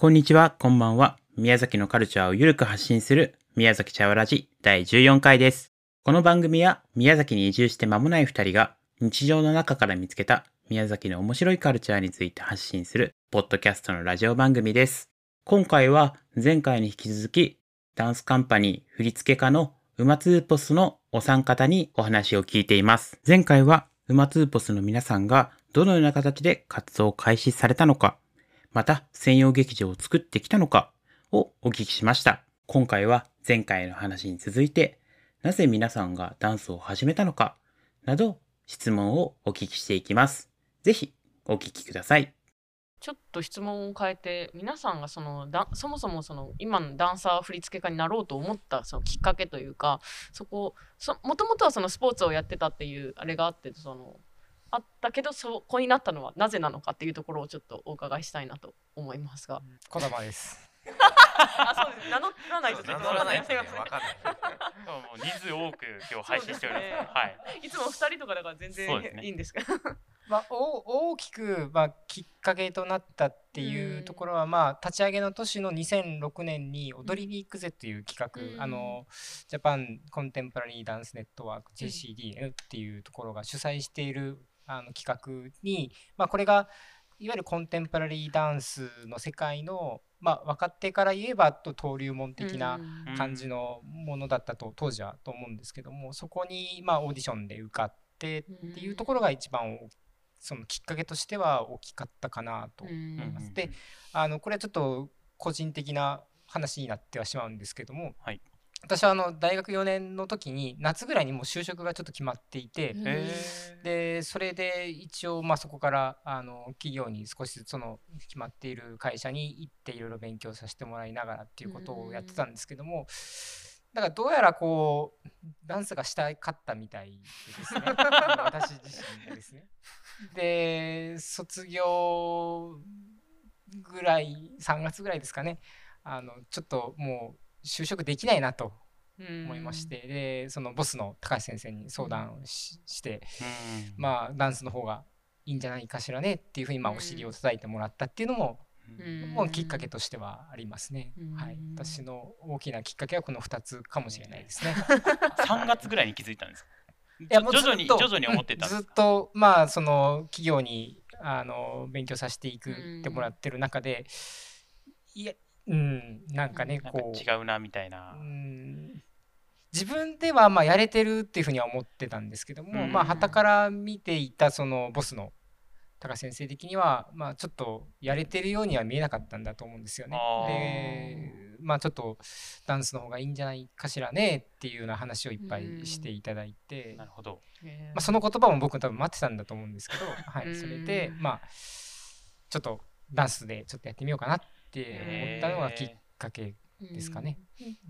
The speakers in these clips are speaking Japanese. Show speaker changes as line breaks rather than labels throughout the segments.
こんにちは、こんばんは。宮崎のカルチャーをゆるく発信する宮崎茶わラジ第14回です。この番組は宮崎に移住して間もない二人が日常の中から見つけた宮崎の面白いカルチャーについて発信するポッドキャストのラジオ番組です。今回は前回に引き続きダンスカンパニー振付家のウマツーポスのお三方にお話を聞いています。前回はウマツーポスの皆さんがどのような形で活動を開始されたのか、また専用劇場を作ってきたのかをお聞きしました。今回は前回の話に続いて、なぜ皆さんがダンスを始めたのかなど質問をお聞きしていきます。ぜひお聞きください。
ちょっと質問を変えて皆さんがそのだそもそもその今のダンサー振付家になろうと思ったそのきっかけというかそこもともとはそのスポーツをやってたっていうあれがあってそのあったけどそこになったのはなぜなのかっていうところをちょっとお伺いしたいなと思いますが。
小玉です。
あそうです。名乗らないと
名
わからない
乗らないとね。わかんない。
もう人数多く今日配信しております。
すね。
はい。
いつも二人とかだから全
そうですね。
然いいんですか
まあ、お大きく、まあ、きっかけとなったっていうところは、まあ、立ち上げの年の2006年に「踊りに行くぜ」という企画、
うん。
あのジャパンコンテンポラリーダンスネットワーク JCD っていうところが主催しているあの企画に、まあ、これがいわゆるコンテンポラリーダンスの世界の、まあ、若手から言えばと登竜門的な
うん。
感じのものだったと当時はと思うんですけどもそこにまあオーディションで受かってっていうところが一番おそのきっかけとしては大きかったかなと思います。
うん。
であのこれはちょっと個人的な話になってはしまうんですけども、
はい
私はあの大学4年の時に夏ぐらいにもう就職がちょっと決まっていて、でそれで一応まあそこからあの企業に少しずつその決まっている会社に行っていろいろ勉強させてもらいながらっていうことをやってたんですけどもだからどうやらこうダンスがしたかったみたいでですね。私自身がですね。で卒業ぐらい3月ぐらいですかね。あのちょっともう就職できないなと思いまして、でそのボスの高橋先生に相談をしして、
うん。
まあダンスの方がいいんじゃないかしらねっていうふうにまあ
うん
お尻を叩いてもらったっていうのも、
うん。
もうきっかけとしてはありますね、
うん。
はい。私の大きなきっかけはこの2つかもしれないですね。
3月ぐらいに気づいたんですか？
いやもう
徐々に徐々に思ってた
うんずっとまあその企業にあの勉強させていく
うん
ってもらってる中でいやうんなんかねこう
違うなみたいな
う。ん自分ではまあやれてるっていうふうには思ってたんですけども、
うん
まあ旗から見ていたそのボスの高先生的にはまあちょっとやれてるようには見えなかったんだと思うんですよね。でまあちょっとダンスの方がいいんじゃないかしらねっていうような話をいっぱいしていただいて、
なるほど。
まあ、その言葉も僕多分待ってたんだと思うんですけど、は
うん
い、それでまあちょっとダンスでちょっとやってみようかなって思ったのがきっかけですかね。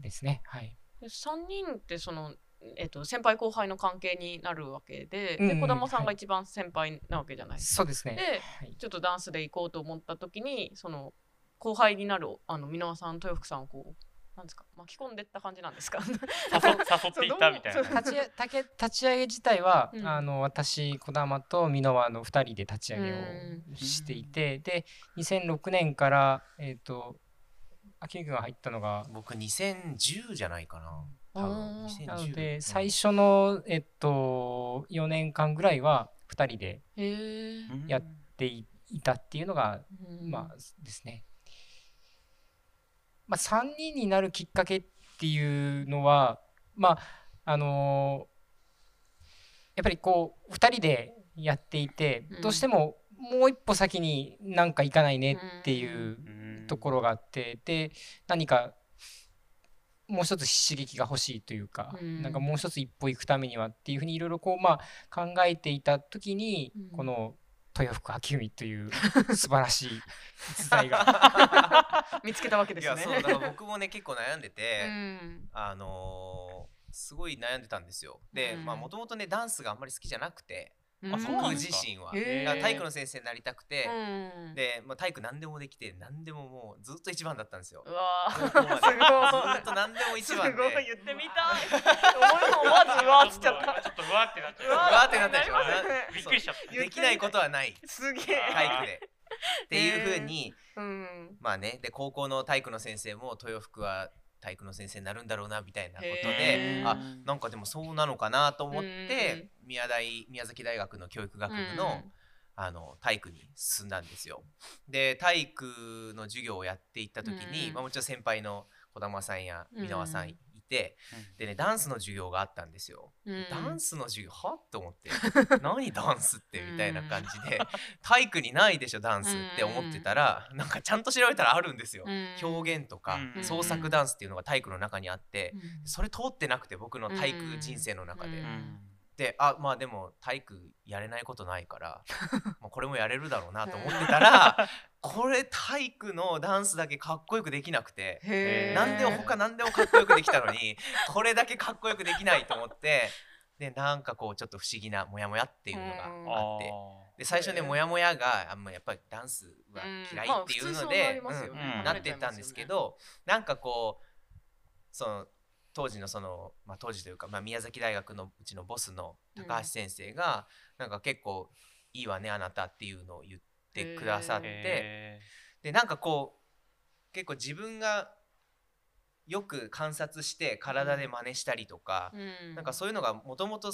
ですね。はい。
で3人ってその、えっと先輩後輩の関係になるわけで,、で児玉さん
はい
が一番先輩なわけじゃないですか。
そうですね。
で
はい
ちょっとダンスで行こうと思った時にその後輩になるあの箕輪さん豊福さんをこうなんですか？巻き込んでった感じなんですか？
誘誘っていったみたいな。
立ち立ち上げ自体は、
うん。
あの私児玉と箕輪の2人で立ち上げ
う
をしていて、で2006年からえっ、と秋君が入ったのが
僕2010じゃないかな。多分。
あー。
2010
なので
うん。
最初の、えっと、4年間ぐらいは2人でやでいいたっていうのが、
うん。
まあですね。まあ、3人になるきっかけっていうのはまああのやっぱりこう2人でやっていて、
うん。
どうしてももう一歩先になんか行かないねっていう
うん。
ところがあってで何かもう一つ刺激が欲しいというか、
うん。
なんかもう一つ一歩行くためにはっていうふうにいろいろこうまあ考えていた時に、
うん。
この豊福明海という 素晴らしい逸材が
見つけたわけですね。
そうだから僕もね結構悩んで
う
て、
ん
あのーすごい悩んでたんですよ。で、
うん
まあもともとねダンスがあんまり好きじゃなくて、僕自身は、体育の先生になりたくて、
うん。
で、まあ、体育何でもできて何でももうずっと一番だったんですよ。
う。わ
す
ごい。
ずっと何でも一
すごい。
番で。
言ってみたい。思わずうわーっつっちゃった。
ちょっとうわーってなっちゃ
うわ
うわーってなったでしょ。
びっくりしちゃった。
できないことはない。
すげえ。
体育で。っていうふうに、
うん。
まあねで高校の体育の先生も豊福は体育の先生になるんだろうなみたいなことで。あなんかでもそうなのかなと思っ
うん
て宮大宮崎大学の教育学部の,、あの体育に進んだんですよ。で体育の授業をやっていった時に、
うん
まあ、もちろん先輩の児玉さんや箕輪さん
うん。
いて、でねダンスの授業があったんですよ。
うん。
ダンスの授業？は？と思って。何ダンスって？みたいな感じで。体育にないでしょ？ダンスって思ってたらなんかちゃんと調べたらあるんですよ。
うん。
表現とか
うん
創作ダンスっていうのが体育の中にあって
うん。
それ通ってなくて僕の体育人生の中で。
うん
うん
であまあでも体育やれないことないから もうこれもやれるだろうなと思ってたらこれ体育のダンスだけかっこよくできなくて
へー。
なんでも他何でもかっこよくできたのにこれだけかっこよくできないと思ってでなんかこうちょっと不思議なモヤモヤっていうのがあってで最初ねモヤモヤがあんまやっぱりダンスは嫌いっていうので
な
ってたんですけどなんかこうその当時のその、まあ、当時というか、まあ、宮崎大学のうちのボスの高橋先生が、なんか結構「いいわねあなた」っていうのを言ってくださって、
へ
でなんかこう結構自分がよく観察して体で真似したりとか、
うん。
なんかそういうのがもともと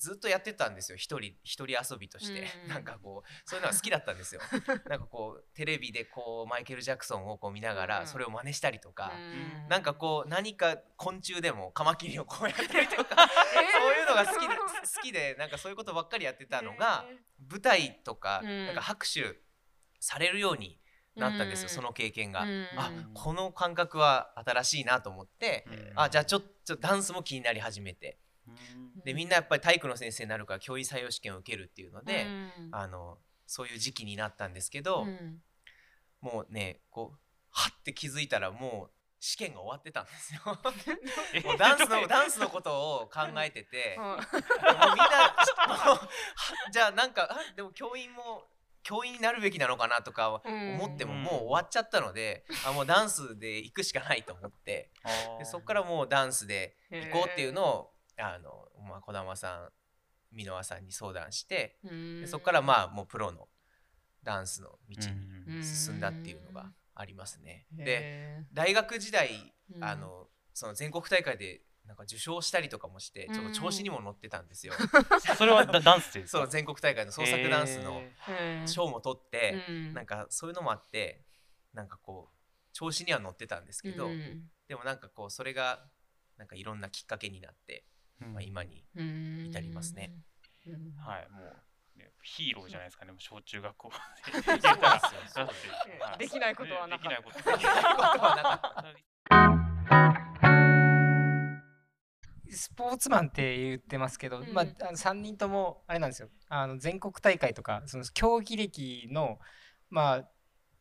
ずっとやってたんですよ。一人一人遊びとして、
うん
なんかこうそういうのが好きだったんですよ。なんかこうテレビでこうマイケル・ジャクソンをこう見なが
うん。
らそれを真似したりとか、
うん。
なんかこう何か昆虫でもカマキリをこうやったりとか そういうのが好きで好きでなんかそういうことばっかりやってたのが舞台とか
うん。
なんか拍手されるようになったんですよ、
うん。
その経験が。
うん。
あこの感覚は新しいなと思って、
うん。
あじゃあちょっとダンスも気になり始めて。
ー
でみんなやっぱり体育の先生になるから教員採用試験を受けるっていうので、
うん。
あのそういう時期になったんですけど、
うん。
もうねこうはって気づいたらもう試験が終わってたんですよ。
え
もうダンスのダンスのことを考えてて、
うん。
もうみんなじゃあなんかあでも教員も教員になるべきなのかなとか思っても
うん。
もう終わっちゃったので、あもうダンスで行くしかないと思って。でそこからもうダンスで行こうっていうのをあの、まあ、児玉さん箕輪さんに相談して
うん。
でそこからまあもうプロのダンスの道
うん。
に進んだっていうのがありますね。で
へ
大学時代
うん。
あのその全国大会でなんか受賞したりとかもしてちょっと調子にも乗ってたんですよ。
それはダダンスですか？
そ う全国大会の創作ダンスの賞も取って、
うん。
なんかそういうのもあってなんかこう調子には乗ってたんですけど、
うん。
でもなんかこうそれがなんかいろんなきっかけになって、まあ、今に
うん
至りますね。
うん。
はいもうねヒーローじゃないですかね。もう小中学校。で
きないことはなかった
できないこと
できないことはなかった。
スポーツマンって言ってますけど、
うん。
まあ、あの3人ともあれなんですよ。あの全国大会とかその競技歴のまあ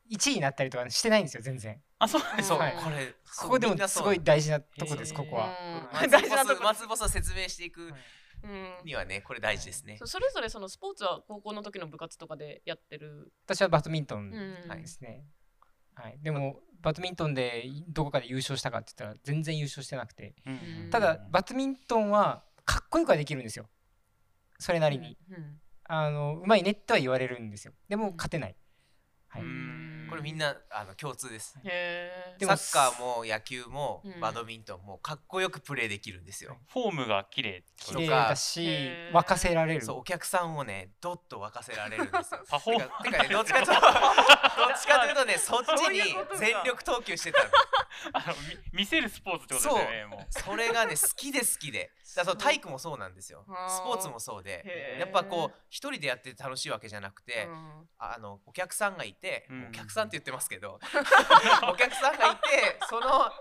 1位になったりとかしてないんですよ全然。
あそう。なん。です
そう、
はい。
これ
ここでもすごい大事なとこですここは、
うん。
松
大事なとこ。
ボス松ボスを説明していく
うん
にはねこれ大事ですね。
そ。それぞれそのスポーツは高校の時の部活とかでやってる。
私はバドミントン
うん。
ですね、はい。でもバドミントンでどこかで優勝したかって言ったら全然優勝してなくて。ただバドミントンはかっこよくはできるんですよ。それなりに、
うん。
あのうまいねっては言われるんですよ。でも勝てない、はい。
うん
これみんなあの共通です。サッカーも野球も
うん
バドミントンもかっこよくプレーできるんですよ。
フォームが綺麗
綺麗だし沸かせられる
そうお客さんをねどっと沸かせられるんですよ。
パフォー
てかてかねどっちかというとどっちかというとねそっちに全力投球してたの。
あのみ見せるスポーツってことですよねもう。
それがね好きで好きで。だその体育もそうなんですよ。スポーツもそうで。やっぱこう一人でやってて楽しいわけじゃなくて、
うん。
あのお客さんがいて、
うん。
お客さんって言ってますけど お客さんがいてその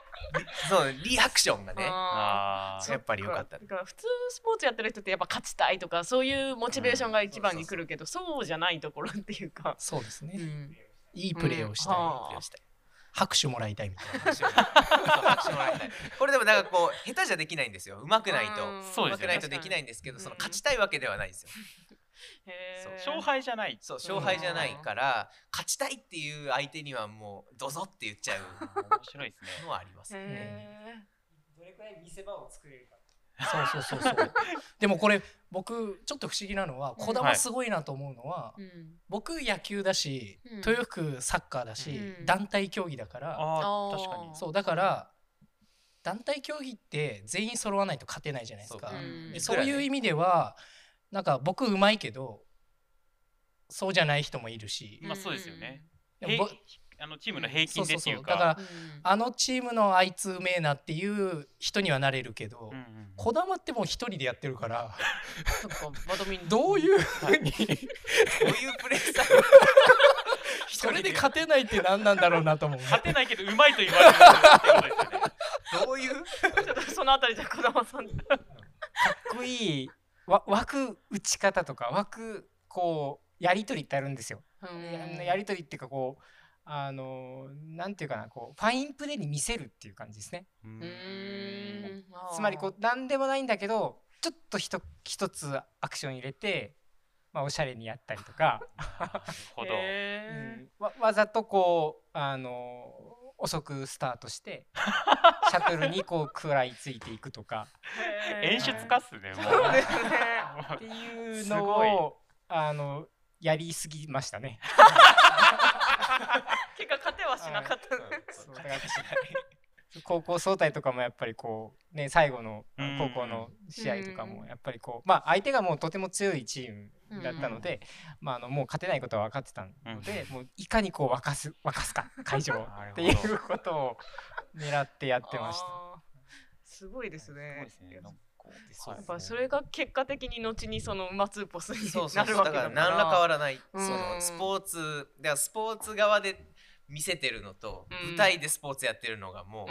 そうリアクションがねやっぱり良かった。
だから普通スポーツやってる人ってやっぱ勝ちたいとかそういうモチベーションが一番に来るけどそうじゃないところっていうか、
そうですね、
うん。
いいプレーをしたい、
うんはあ
プレーをしたい
拍手もらいたいみたいな
拍手を拍手もらいたい。これでもなんかこう下手じゃできないんですよ。上手くないと。上手くないとできないんですけど
うん。
その勝ちたいわけではないんですよ。
へ
う。
勝敗じゃない。
そう勝敗じゃないから勝ちたいっていう相手にはもうどうぞって言っちゃう
面白いですね。
のはありますね。
へ
どれくらい見せ場を作れるか
そうそうそうそう。でもこれ僕ちょっと不思議なのは
うん
児玉すごいなと思うのは、
うん。
僕野球だし、
うん。
豊福サッカーだし、
うん。
団体競技だから、
あ確かに。
そうだから団体競技って全員揃わないと勝てないじゃないですか。
そう
そういう意味ではなんか僕うまいけどそうじゃない人もいるし、
まあそうですよね。あのチームの平均でっていう
そうそうそう。だから
か。
うん。
あのチームのあいつうめえなっていう人にはなれるけど、
うんうん
児玉ってもう一人でやってるからどういうふうに
どういうプレースタイ
それで勝てないって何なんだろうなと思う。
勝てないけどうまいと言われるってことですよね。
ルどういう？
ちょっとそのあたりじゃ児玉さん。
かっこいい。わ枠打ち方とか枠こうやり取りってあるんですよ。
うん。
やり取りっていうかこうあのなんていうかなこうファインプレーに見せるっていう感じですね。つまりこう何でもないんだけどちょっとひと一つアクション入れて、まあ、おしゃれにやったりとか、
なるほど。
う
へ
ん。わわざとこうあの遅くスタートして シャトルにこう食らいついていくとか。
ー。
演出家っすね、もう。
そうですね。
っていうのをあのやりすぎましたね。
結果勝てはしなかった。
高校総体とかもやっぱりこうね最後の
うん。
高校の試合とか
うん。
もやっぱりこうまあ相手がもうとても強いチームだったので、まああのもう勝てないことは分かってたので、もういかにこう沸かす沸かすか会場を。っていうことを狙ってやってました。
すごいです
すごい
ね
ですね。
やっぱそれが結果的に後にその馬ツーポスになるわけだから。
ら何ら変わらない、
うん
そのスポーツだからスポーツ側で見せてるのと、
うん。
舞台でスポーツやってるのがもう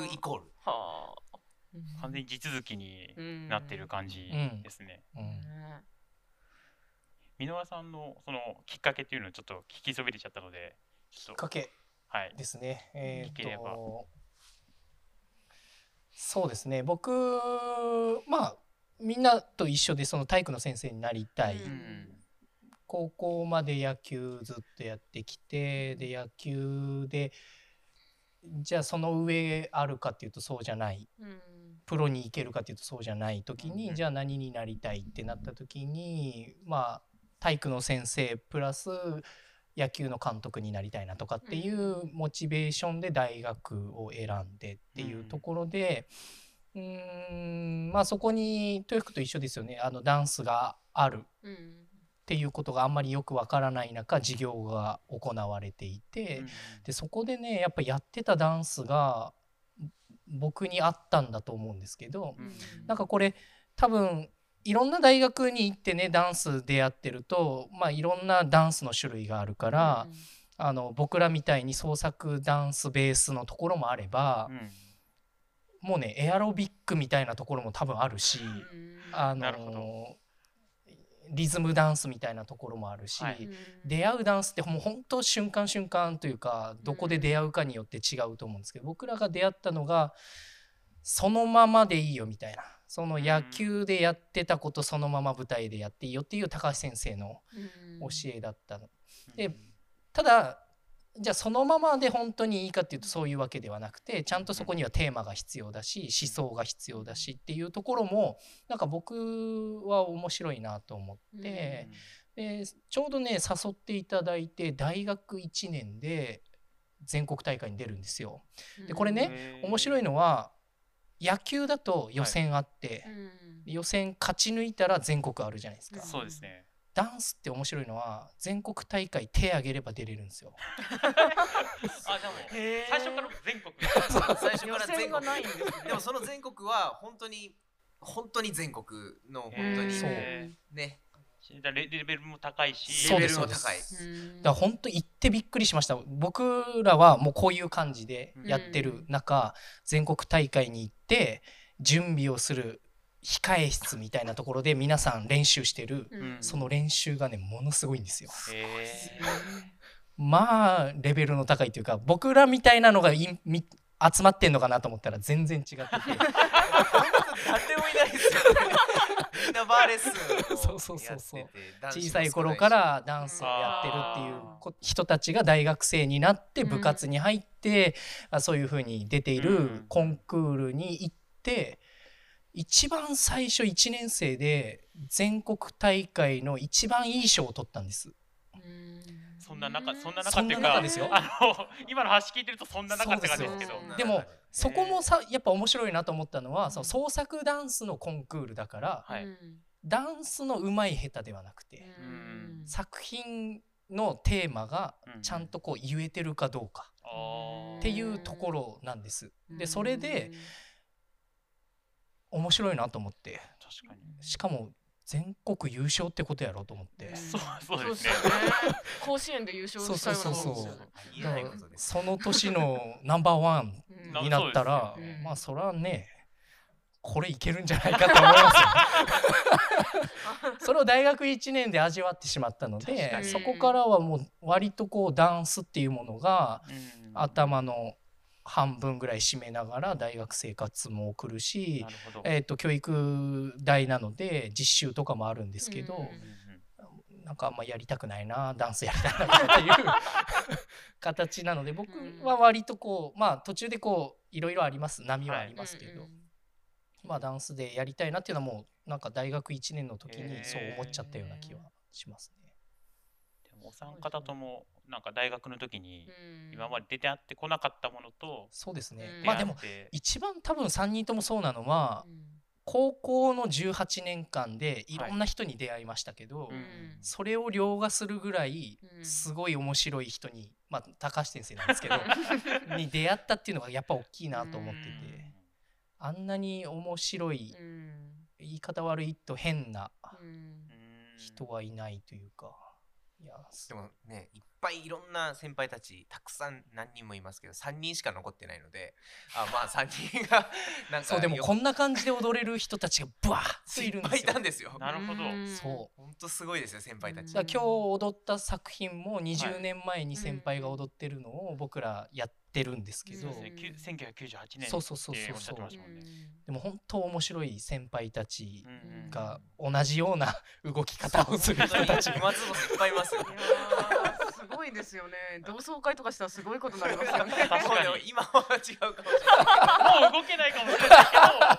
全くイコール、
はあ
完全に地続きに
に
なってる感じですね。
うん。
箕輪さんのそのきっかけっていうのをちょっと聞きそびれちゃったので、ちょっと。
きっかけ
はい。
ですね。えー
聞ければ。
とそうですね。僕まあみんなと一緒でその体育の先生になりたい、
うん。
うん
高校まで野球ずっとやってきてで野球でじゃあその上あるかっていうとそうじゃない。
うん。
プロに行けるかっていうとそうじゃない時に、
うん。
じゃあ何になりたいってなった時にまあ体育の先生プラス野球の監督になりたいなとかっていうモチベーションで大学を選んでっていうところでうーんまあそこに豊福と一緒ですよね。あのダンスがある
うん。
っていうことがあんまりよくわからない中授業が行われていて、でそこでねやっぱやってたダンスが僕にあったんだと思うんですけど、
うん。
なんかこれ多分いろんな大学に行ってねダンス出会ってると、まあ、いろんなダンスの種類があるから、あの僕らみたいに創作ダンスベースのところもあれば、
うん。
もうねエアロビックみたいなところも多分あるし、
うん。
あ
なるほ
のリズムダンスみたいなところもあるし、
はい。
出会うダンスってもう本当瞬間瞬間というかどこで出会うかによって違うと思うんですけど、僕らが出会ったのがそのままでいいよみたいなその野球でやってたことそのまま舞台でやっていいよっていう高橋先生の
うん
教えだったの。でただじゃあそのままで本当にいいかっていうとそういうわけではなくてちゃんとそこにはテーマが必要だし思想が必要だしっていうところもなんか僕は面白いなと思って。でちょうどね誘っていただいて大学1年で全国大会に出るんですよ。でこれね面白いのは野球だと予選あって、予選勝ち抜いたら全国あるじゃないですか。
うん
そうですね。
ダンスって面白いのは全国大会手挙げれば出れるんですよ。
あ、でも最初から全国。
最初か
予
ら全国
選がないんですね
でもその全国は本当に本当に全国の本当に
そ
レレベルも高いし、
そう
レベルも高い。
だから本当行ってびっくりしました。僕らはもうこういう感じでやってる中、全国大会に行って準備をする控え室みたいなところで皆さん練習してる、
うん。
その練習がねものすごいんですよ。
へ
まあレベルの高いというか僕らみたいなのがいみ集まってんのかなと思ったら全然違ってて
みんなバーレッスンを
そうそうそうそう小さい頃からダンスをやってるっていうこ人たちが大学生になって部活に入って、あそういう風に出ているコンクールに行って一番最初1年生で全国大会の一番いい賞を取ったんです。
そんな中そんな中っていうか
な中ですよ。
あの 今の話聞いてるとそんな中って感じですけど。
でもそこも
さ
さやっぱ面白いなと思ったのは、
うん。
その創作ダンスのコンクールだから、
はい。
ダンスの上手い下手ではなくて、
ん。
作品のテーマが
うん。
ちゃんとこう言えてるかどうかっていうところなんです。でそれで面白いなと思って。
確かに。
しかも全国優勝ってことやろうと思って。
そうそうですね。
そうですよね。甲子園で優勝したようなもんです。よね
その年のナンバーワン
うん
になったら、
そう
ですよね。
まあそらねこれいけるんじゃないかと思いますよ。それを大学1年で味わってしまったのでそこからはもう割とこうダンスっていうものが
うん。
頭の半分ぐらい占めながら大学生活も送るしえー、と教育大なので実習とかもあるんですけど、
うん
なんかあんまやりたくないなダンスやりたいなっていう 形なので僕は割とこうまあ途中でこういろいろあります。波はありますけど、まあダンスでやりたいなっていうのはもうなんか大学1年の時にそう思っちゃったような気はしますね。
でもお三方ともなんか大学の時に
うん。
今まで出て会ってこなかったものと
そうですね、
うん。
まあでも一番多分3人ともそうなのは
うん。
高校の18年間でいろんな人に出会いましたけど、
うん。
それを凌駕するぐらい
うん。
すごい面白い人に、まあ高橋先生なんですけど に出会ったっていうのがやっぱ大きいなと思ってて、あんなに面白い
うん。
言い方悪いと変な人はいないというかいや
でもねいっぱいいろんな先輩たちたくさん何人もいますけど3人しか残ってないのであまあ 3人がなんか
そうでも
よ
こんな感じで踊れる人たちがブワーッとい
いっぱいい
るんですよ
たんですよ。
なるほど。
うん。
そう。
本当すごいですよ先輩たち。
今日踊った作品も20年前に先輩が踊ってるのを僕らやってるんですけど、
そうですね。きゅ1998年
そうそうそうそう。
っておっしゃってましたもんね。
でも本当面白い先輩たち
うん。うん。
が同じような動き方をする人たちが。
今つぼいっぱいいます
すごいですよね。同窓会とかしたらすごいことになりますよね。
確かに。
もうでも今は違うかもしれない
もう動けないかもしれない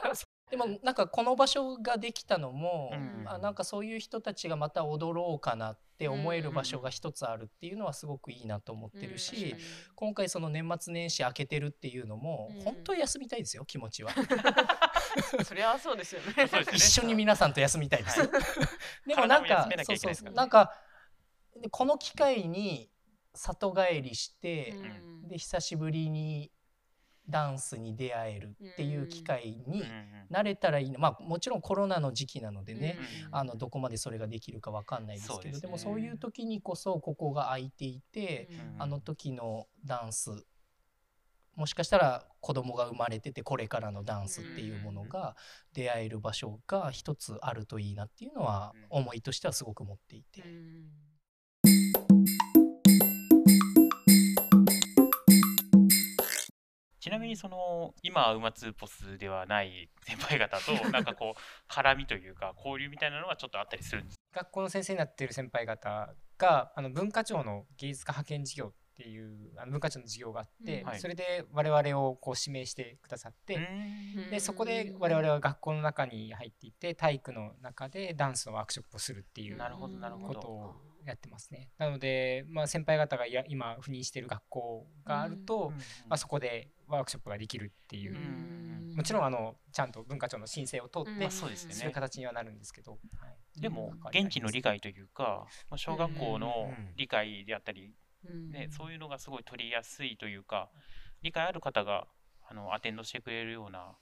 けど。
でもなんかこの場所ができたのも、
うん。
あなんかそういう人たちがまた踊ろうかなって思える場所が一つあるっていうのはすごくいいなと思ってるし、今回その年末年始明けてるっていうのも、
うん。
本当は休みたいですよ気持ちは。
そりゃそうですよね。
一緒に皆さんと休みたいです、でもなんかそうそう。なんかでこの機会に里帰りして、
うん。
で久しぶりにダンスに出会えるっていう機会になれたらいいな。まあもちろんコロナの時期なのでね、
うん
あのどこまでそれができるかわかんないですけどで,、
そうで
もそういう時にこそここが空いていて、
うん。
あの時のダンスもしかしたら子供が生まれててこれからのダンスっていうものが出会える場所が一つあるといいなっていうのは
うん
思いとしてはすごく持っていて。
ちなみにその今ウマツーポスではない 先輩方と なんかこう絡みというか交流みたいなのはちょっとあったりするんです
学校の先生になっている先輩方があの文化庁の芸術家派遣事業っていうあの文化庁の事業があって、
うん。
はい。
それで我々をこう指名してくださって、
うん。
でそこで我々は学校の中に入っていて体育の中でダンスのワークショップをするっていう
なるほどなるほど。
ことをやってますね。なので、まあ、先輩方がいや今赴任している学校があると、まあ、そこでワークショップができるっていう、
ん。
もちろんあのちゃんと文化庁の申請を通って、
そうですよね。
する形にはなるんですけど、はい。
でも現地の理解というかまあ小学校の
うん。
理解であったり
うん。
ねそういうのがすごい取りやすいというか理解ある方があのアテンドしてくれるような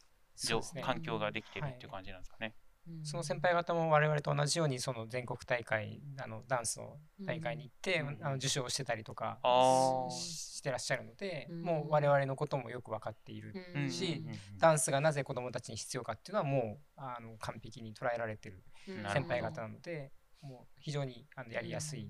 ね。
環境ができてるっていう感じなんですかね。
うん
その先輩方も我々と同じようにその全国大会あのダンスの大会に行って、
うん。
あの受賞してたりとか
あ
ししてらっしゃるので、
うん。
もう我々のこともよく分かっている、
うん
し
うん
ダンスがなぜ子どもたちに必要かっていうのはもうあの完璧に捉えられてる
うん
先輩方なので、もう非常にあのやりやすい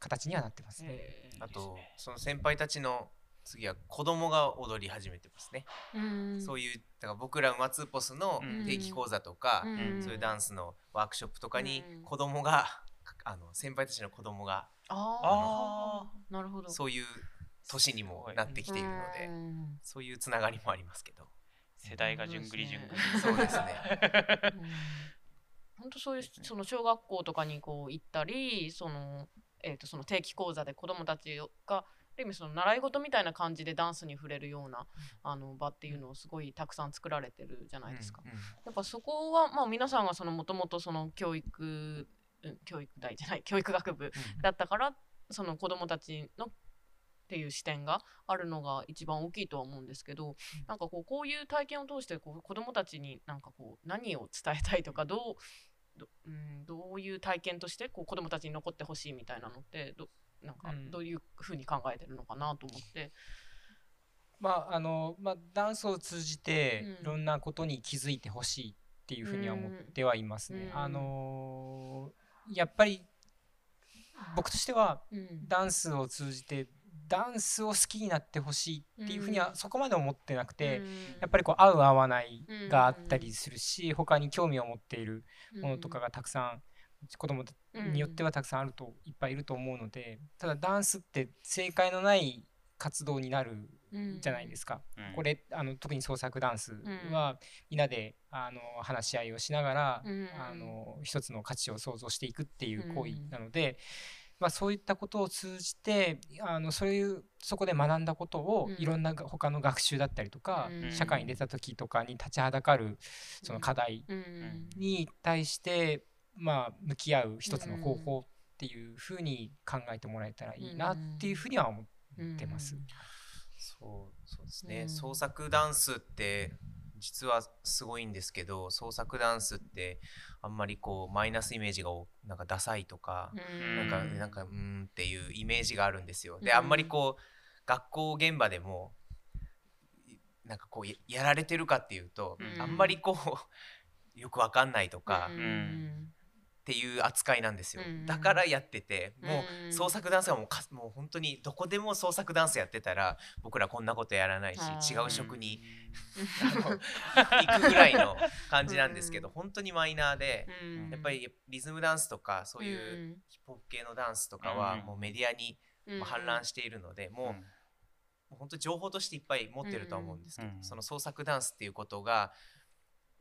形にはなってますね。
えー。
あとその先輩たちの次は子供が踊り始めてますね、
うん。
そういうだから僕らウマツーポスの
うん。
定期講座とか、
うん。
そういうダンスのワークショップとかに
うん。
子供が、あの先輩たちの子供が
あ
あ
あなるほど。
そういう年にもなってきているので、
うん。
そういうつながりもありますけど。
世代がじゅんぐり。じゅん。ぐり。
そうですね。
本当そういうその小学校とかにこう行ったりその,、えー、とその定期講座で子どもたちがある意味その習い事みたいな感じでダンスに触れるようなあの場っていうのをすごいたくさん作られてるじゃないですか。
うん。うん。
やっぱそこは、まあ、皆さんがそのもともとその教育うん教育大じゃない教育学部だったからその子どもたちのっていう視点があるのが一番大きいとは思うんですけど、なんかこうこういう体験を通してこう子どもたちになんかこう何を伝えたいとかどうど,、うん、どういう体験としてこう子どもたちに残ってほしいみたいなのってどなんか
うん。
どういうふうに考えてるのかなと思って。
まああのまあ、ダンスを通じて
うん。
いろんなことに気づいてほしいっていうふうには思ってはいますね。
うん。
あのやっぱり僕としては
うん。
ダンスを通じてダンスを好きになってほしいっていうふうに
うん。
はそこまで思ってなくて、
うん。
やっぱりこう合う合わないがあったりするし、他に興味を持っているものとかがたくさん子供によってはたくさんあるといっぱいいると思うのでただダンスって正解のない活動になるじゃないですか。
うん。
これあの特に創作ダンスはみん。なであの話し合いをしながら、
うん。
あの一つの価値を創造していくっていう行為なので、まあ、そういったことを通じてあのそういうそこで学んだことを
うん。
いろんなが他の学習だったりとか、
うん。
社会に出た時とかに立ちはだかるその課題
うん。
に対して、まあ、向き合う一つの方法っていうふうに考えてもらえたらいいなっていうふうには思ってます。
そうそうですね、
うん。
創作ダンスって実はすごいんですけど創作ダンスってあんまりこうマイナスイメージがおなんかダサいとか、
うん。
なんか
うん
なんかうーんっていうイメージがあるんですよ。で
うん。
あんまりこう学校現場でもいなんかこうややられてるかっていうと、
うん。
あんまりこうよくわかんないとか
うん
っていう扱いなんですよ。
うん
だからやってても
う
創作ダンスはもうかもう本当にどこでも創作ダンスやってたら僕らこんなことやらないし違う職にあの 行くぐらいの感じなんですけど
うん。
本当にマイナーで
うん。
やっぱりリズムダンスとかそういうヒップホップ系のダンスとかは
うん
もうメディアに氾濫しているのでもうもう本当情報としていっぱい持ってるとは思うんですけど
うん。
その創作ダンスっていうことが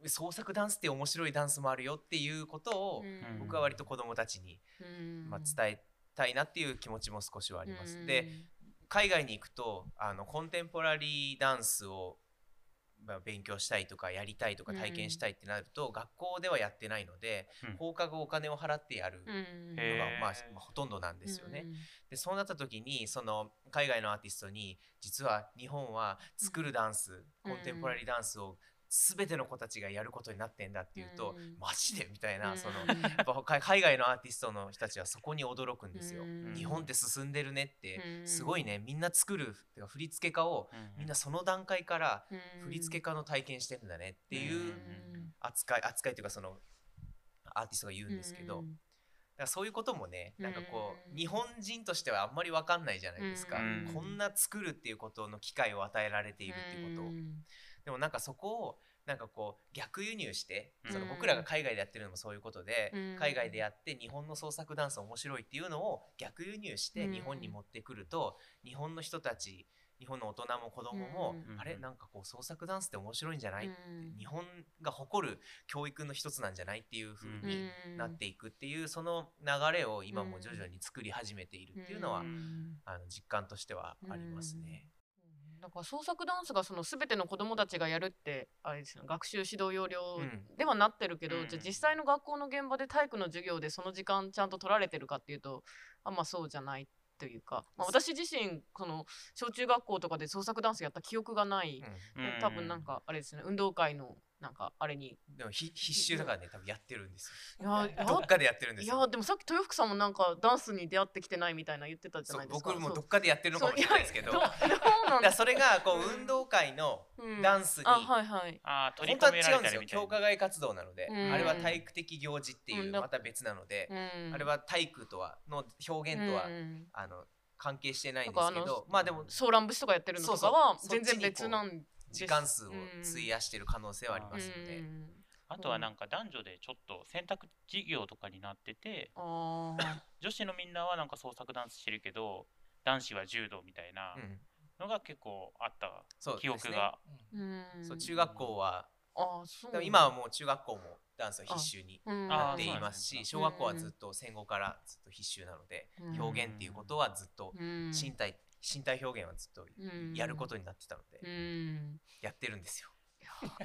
創作ダンスって面白いダンスもあるよっていうことを
うん。
僕は割と子どもたちに
うん。
まあ伝えたいなっていう気持ちも少しはあります。
うん。
で海外に行くとあのコンテンポラリーダンスをまあ勉強したいとかやりたいとか体験したいってなると、学校ではやってないので、
うん。
放課後お金を払ってやる
うん。
の
へ
が、まあ
ー
まあほとんどなんですよね。
うん。
でそうなった時にその海外のアーティストに実は日本は作るダンス、
うん。
コンテンポラリーダンスを全ての子たちがやることになってんだっていうと、
うん。
マジでみたいな、その
うん
やっぱ海海外のアーティストの人たちはそこに驚くんですよ。
うん。
日本って進んでるねって、
うん。
すごいねみんな作るてか振付家を
うん。
みんなその段階から
うん。
振付家の体験してんだねっていう
うん。
扱い扱いというかそのアーティストが言うんですけど、だからそういうこともねなんかこ
う
うん日本人としてはあんまり分かんないじゃないですか、
うん。
こんな作るっていうことの機会を与えられているっていうこと。を、でもなんかそこをなんかこう逆輸入してその
うん
僕らが海外でやってるのもそういうことで、
うん。
海外でやって日本の創作ダンス面白いっていうのを逆輸入して
うん。
日本に持ってくると、日本の人たち日本の大人も子供も、
うん。
あれなんかこう創作ダンスって面白いんじゃない、
うん。
日本が誇る教育の一つなんじゃないっていう風になっていくっていうその流れを今も徐々に作り始めているっていうのは、
ん。
あの実感としてはありますね。
だから創作ダンスがその全ての子どもたちがやるってあれですよ学習指導要領
うん。
ではなってるけど、
うん。
じゃあ実際の学校の現場で体育の授業でその時間ちゃんと取られてるかっていうとあんまそうじゃないというか、まあ、私自身その小中学校とかで創作ダンスやった記憶がない、
うん。
うん
多分なんかあれですね運動会のなんかあれに。
でもひ必修だからね多分やってるんです
いや
よ。どっかでやってるんですよ。
いやでもさっき豊福さんもなんかダンスに出会ってきてないみたいな言ってたじゃないですか。
僕もどっかでやってるのかもしれないですけど。
そう
だ
いやどうどうなん
か？らそれがこう
うん。
運動会の
うん。
ダンスに
あはいはい。
ああ取り
本当は
込められ
違うんですよ。
たりみたいな
強化外活動なので、
うん。
あれは体育的行事っていうまた別なので、
うん。
あれは体育とはの表現とは、
うん。
あの関係してないんですけど。まあでも
ソーラン節とかやってるのとかは全然別なんです
時間数を
うん。
費やしてる可能性はありますので、
うん
あとはなんか男女でちょっと選択授業とかになってて女子のみんなはなんか創作ダンスしてるけど男子は柔道みたいな、
うん。
のが結構あった記憶が。
うん。
そう中学校は
あそ
今はもう中学校もダンスを必修に
うん。
なっていま
す
し小学校はずっと戦後からずっと必修なので
うん。
表現っていうことはずっと
うん。
身体身体表現はずっと
うん。
やることになってたの
う
で
ん。
やってるんですよ。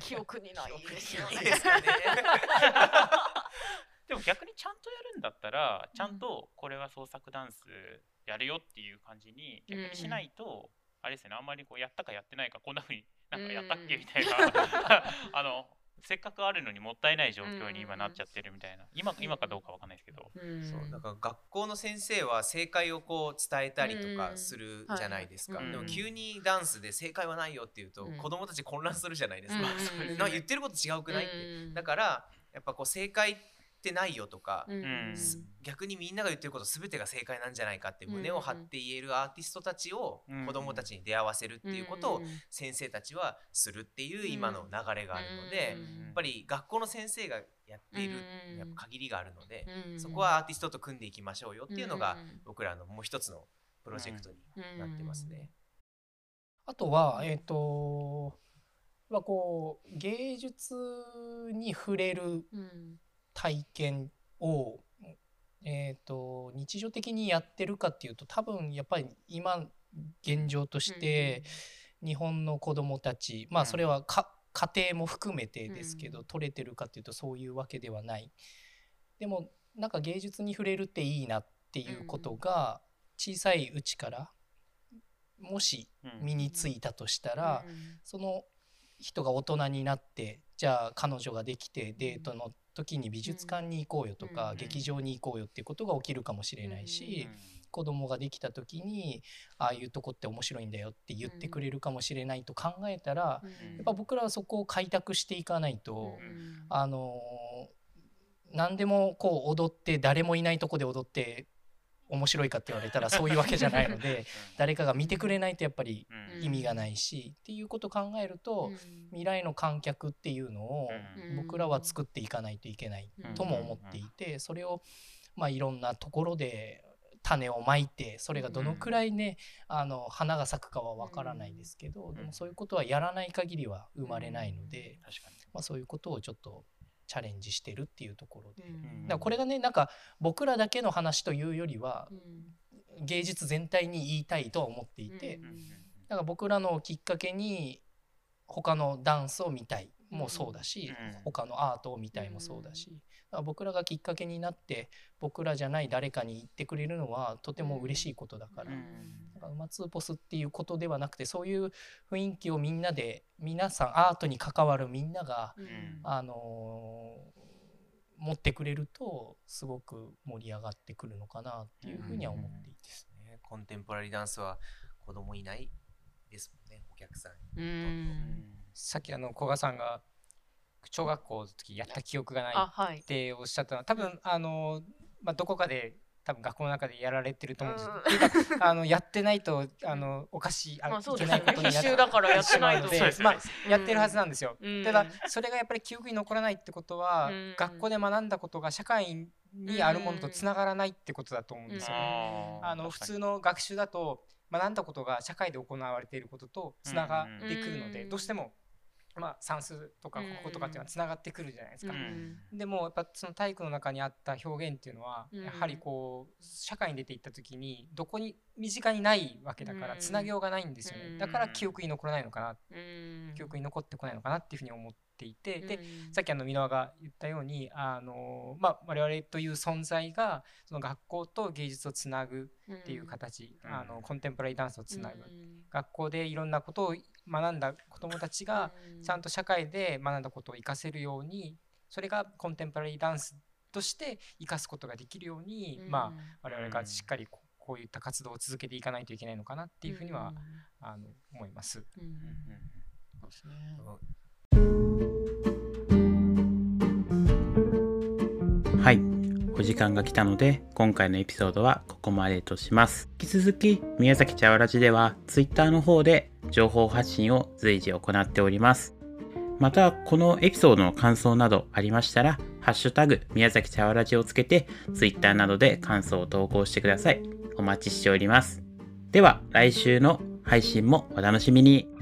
記憶にないですよね。
ですかね。
でも逆にちゃんとやるんだったらちゃんとこれは創作ダンスやるよっていう感じに逆にしないと、あれですよねあんまりこうやったかやってないかこんなふうになんかやったっけ
うん。
みたいな。あのせっかくあるのにもったいない状況に今なっちゃってるみたいな。今今かどうかわかんないですけど、
うん。
そうだから学校の先生は正解をこう伝えたりとかするじゃないですか、
うん。
でも急にダンスで正解はないよって言うと、
うん。
子供たち混乱するじゃないですか、
うん。
な言ってること違うくないって、
うん。
だからやっぱこう正解ってないよとか、
うん
す逆にみんなが言ってること全てが正解なんじゃないかって胸を張って言えるアーティストたちを
うん
子供たちに出会わせるっていうことを
うん
先生たちはするっていう今の流れがあるので、
うん
やっぱり学校の先生がやっている
うん
やっぱ限りがあるので、
うん
そこはアーティストと組んでいきましょうよっていうのが
うん
僕らのもう一つのプロジェクトになってますね。
あとはえっ、とまあこう芸術に触れる
うん
体験を、えー、と日常的にやってるかっていうと多分やっぱり今現状として日本の子どもたちまあ
うん
それはか家庭も含めてですけど、
うん。
取れてるかっていうとそういうわけではない。でもなんか芸術に触れるっていいなっていうことが小さいうちからもし
うん。
身についたとしたら、
うん。
その人が大人になってじゃあ彼女ができてデートの時に美術館に行こうよとか、
うん
劇場に行こうよっていうことが起きるかもしれないし、
うん
子供ができた時にああいうとこって面白いんだよって言ってくれるかもしれないと考えたら、
うん
やっぱ僕らはそこを開拓していかないと、
うん。
あのー何でもこう踊って誰もいないとこで踊って面白いかって言われたらそういうわけじゃないので誰かが見てくれないとやっぱり
うん。
意味がないし、っていうことを考えると、
うん。
未来の観客っていうのを
うん。
僕らは作っていかないといけない
うん。
とも思っていてそれをまあいろんなところで種をまいてそれがどのくらいねあの花が咲くかはわからないですけどでもそういうことはやらない限りは生まれないので
確かに。
まあそういうことをちょっとチャレンジしてるっていうところで。
うん。
だからこれがねなんか僕らだけの話というよりは
うん。
芸術全体に言いたいとは思っていて、だから僕らのきっかけに他のダンスを見たいもそうだし、
うん。
他のアートを見たいもそうだし、僕らがきっかけになって僕らじゃない誰かに言ってくれるのはとても嬉しいことだから。
うん。
なんか馬ツーポスっていうことではなくてそういう雰囲気をみんなで皆さんアートに関わるみんなが、
うん。
あのー持ってくれるとすごく盛り上がってくるのかなっていうふうには思っていて、
ね。コンテンポラリーダンスは子供いないですもんねお客さん
う
に。
ん。
さっきあの古賀さんが小学校の時やった記憶がな
い
っておっしゃったの。は多分あの、まあ、どこかで多分学校の中でやられてると思うんです。よ。
うん
っていうかあのやってないとあのおかしいあ
まあそう
いけ
ですよね
ないことにな
必修だからやってないと。
しまうので
そうですよね。
まあ、やってるはずなんですよ。
うん。
ただそれがやっぱり記憶に残らないってことは、
うん。
学校で学んだことが社会にあるものとつながらないってことだと思うんですよ。ね。
あー
あの普通の学習だと学んだことが社会で行われていることとつながってくるので、
うん。
どうしても、まあ、算数とか国語とかっていうのはつながってくるじゃないですか。
うん
でもやっぱその体育の中にあった表現っていうのは、
うん。
やはりこう社会に出ていった時にどこに身近にないわけだから
うん。
つなげようがないんですよね、
うん。
だから記憶に残らないのかな、
うん。
記憶に残ってこないのかなっていうふうに思っていて、で
うん。
さっきあの箕輪が言ったようにあの、まあ、我々という存在がその学校と芸術をつなぐっていう形、
うん。
あのコンテンポラリーダンスをつなぐ、
うん。
学校でいろんなことを学んだ子どもたちがちゃんと社会で学んだことを活かせるようにそれがコンテンポラリーダンスとして生かすことができるように、まあ我々がしっかりこうこういった活動を続けていかないといけないのかなっていうふうには、あの思います。
うん。うん
うん
そうですね
はい。お時間が来たので、今回のエピソードはここまでとします。引き続き、宮崎茶わらじでは、Twitter の方で情報発信を随時行っております。また、このエピソードの感想などありましたら、ハッシュタグ、宮崎茶わらじをつけて、Twitter などで感想を投稿してください。お待ちしております。では、来週の配信もお楽しみに。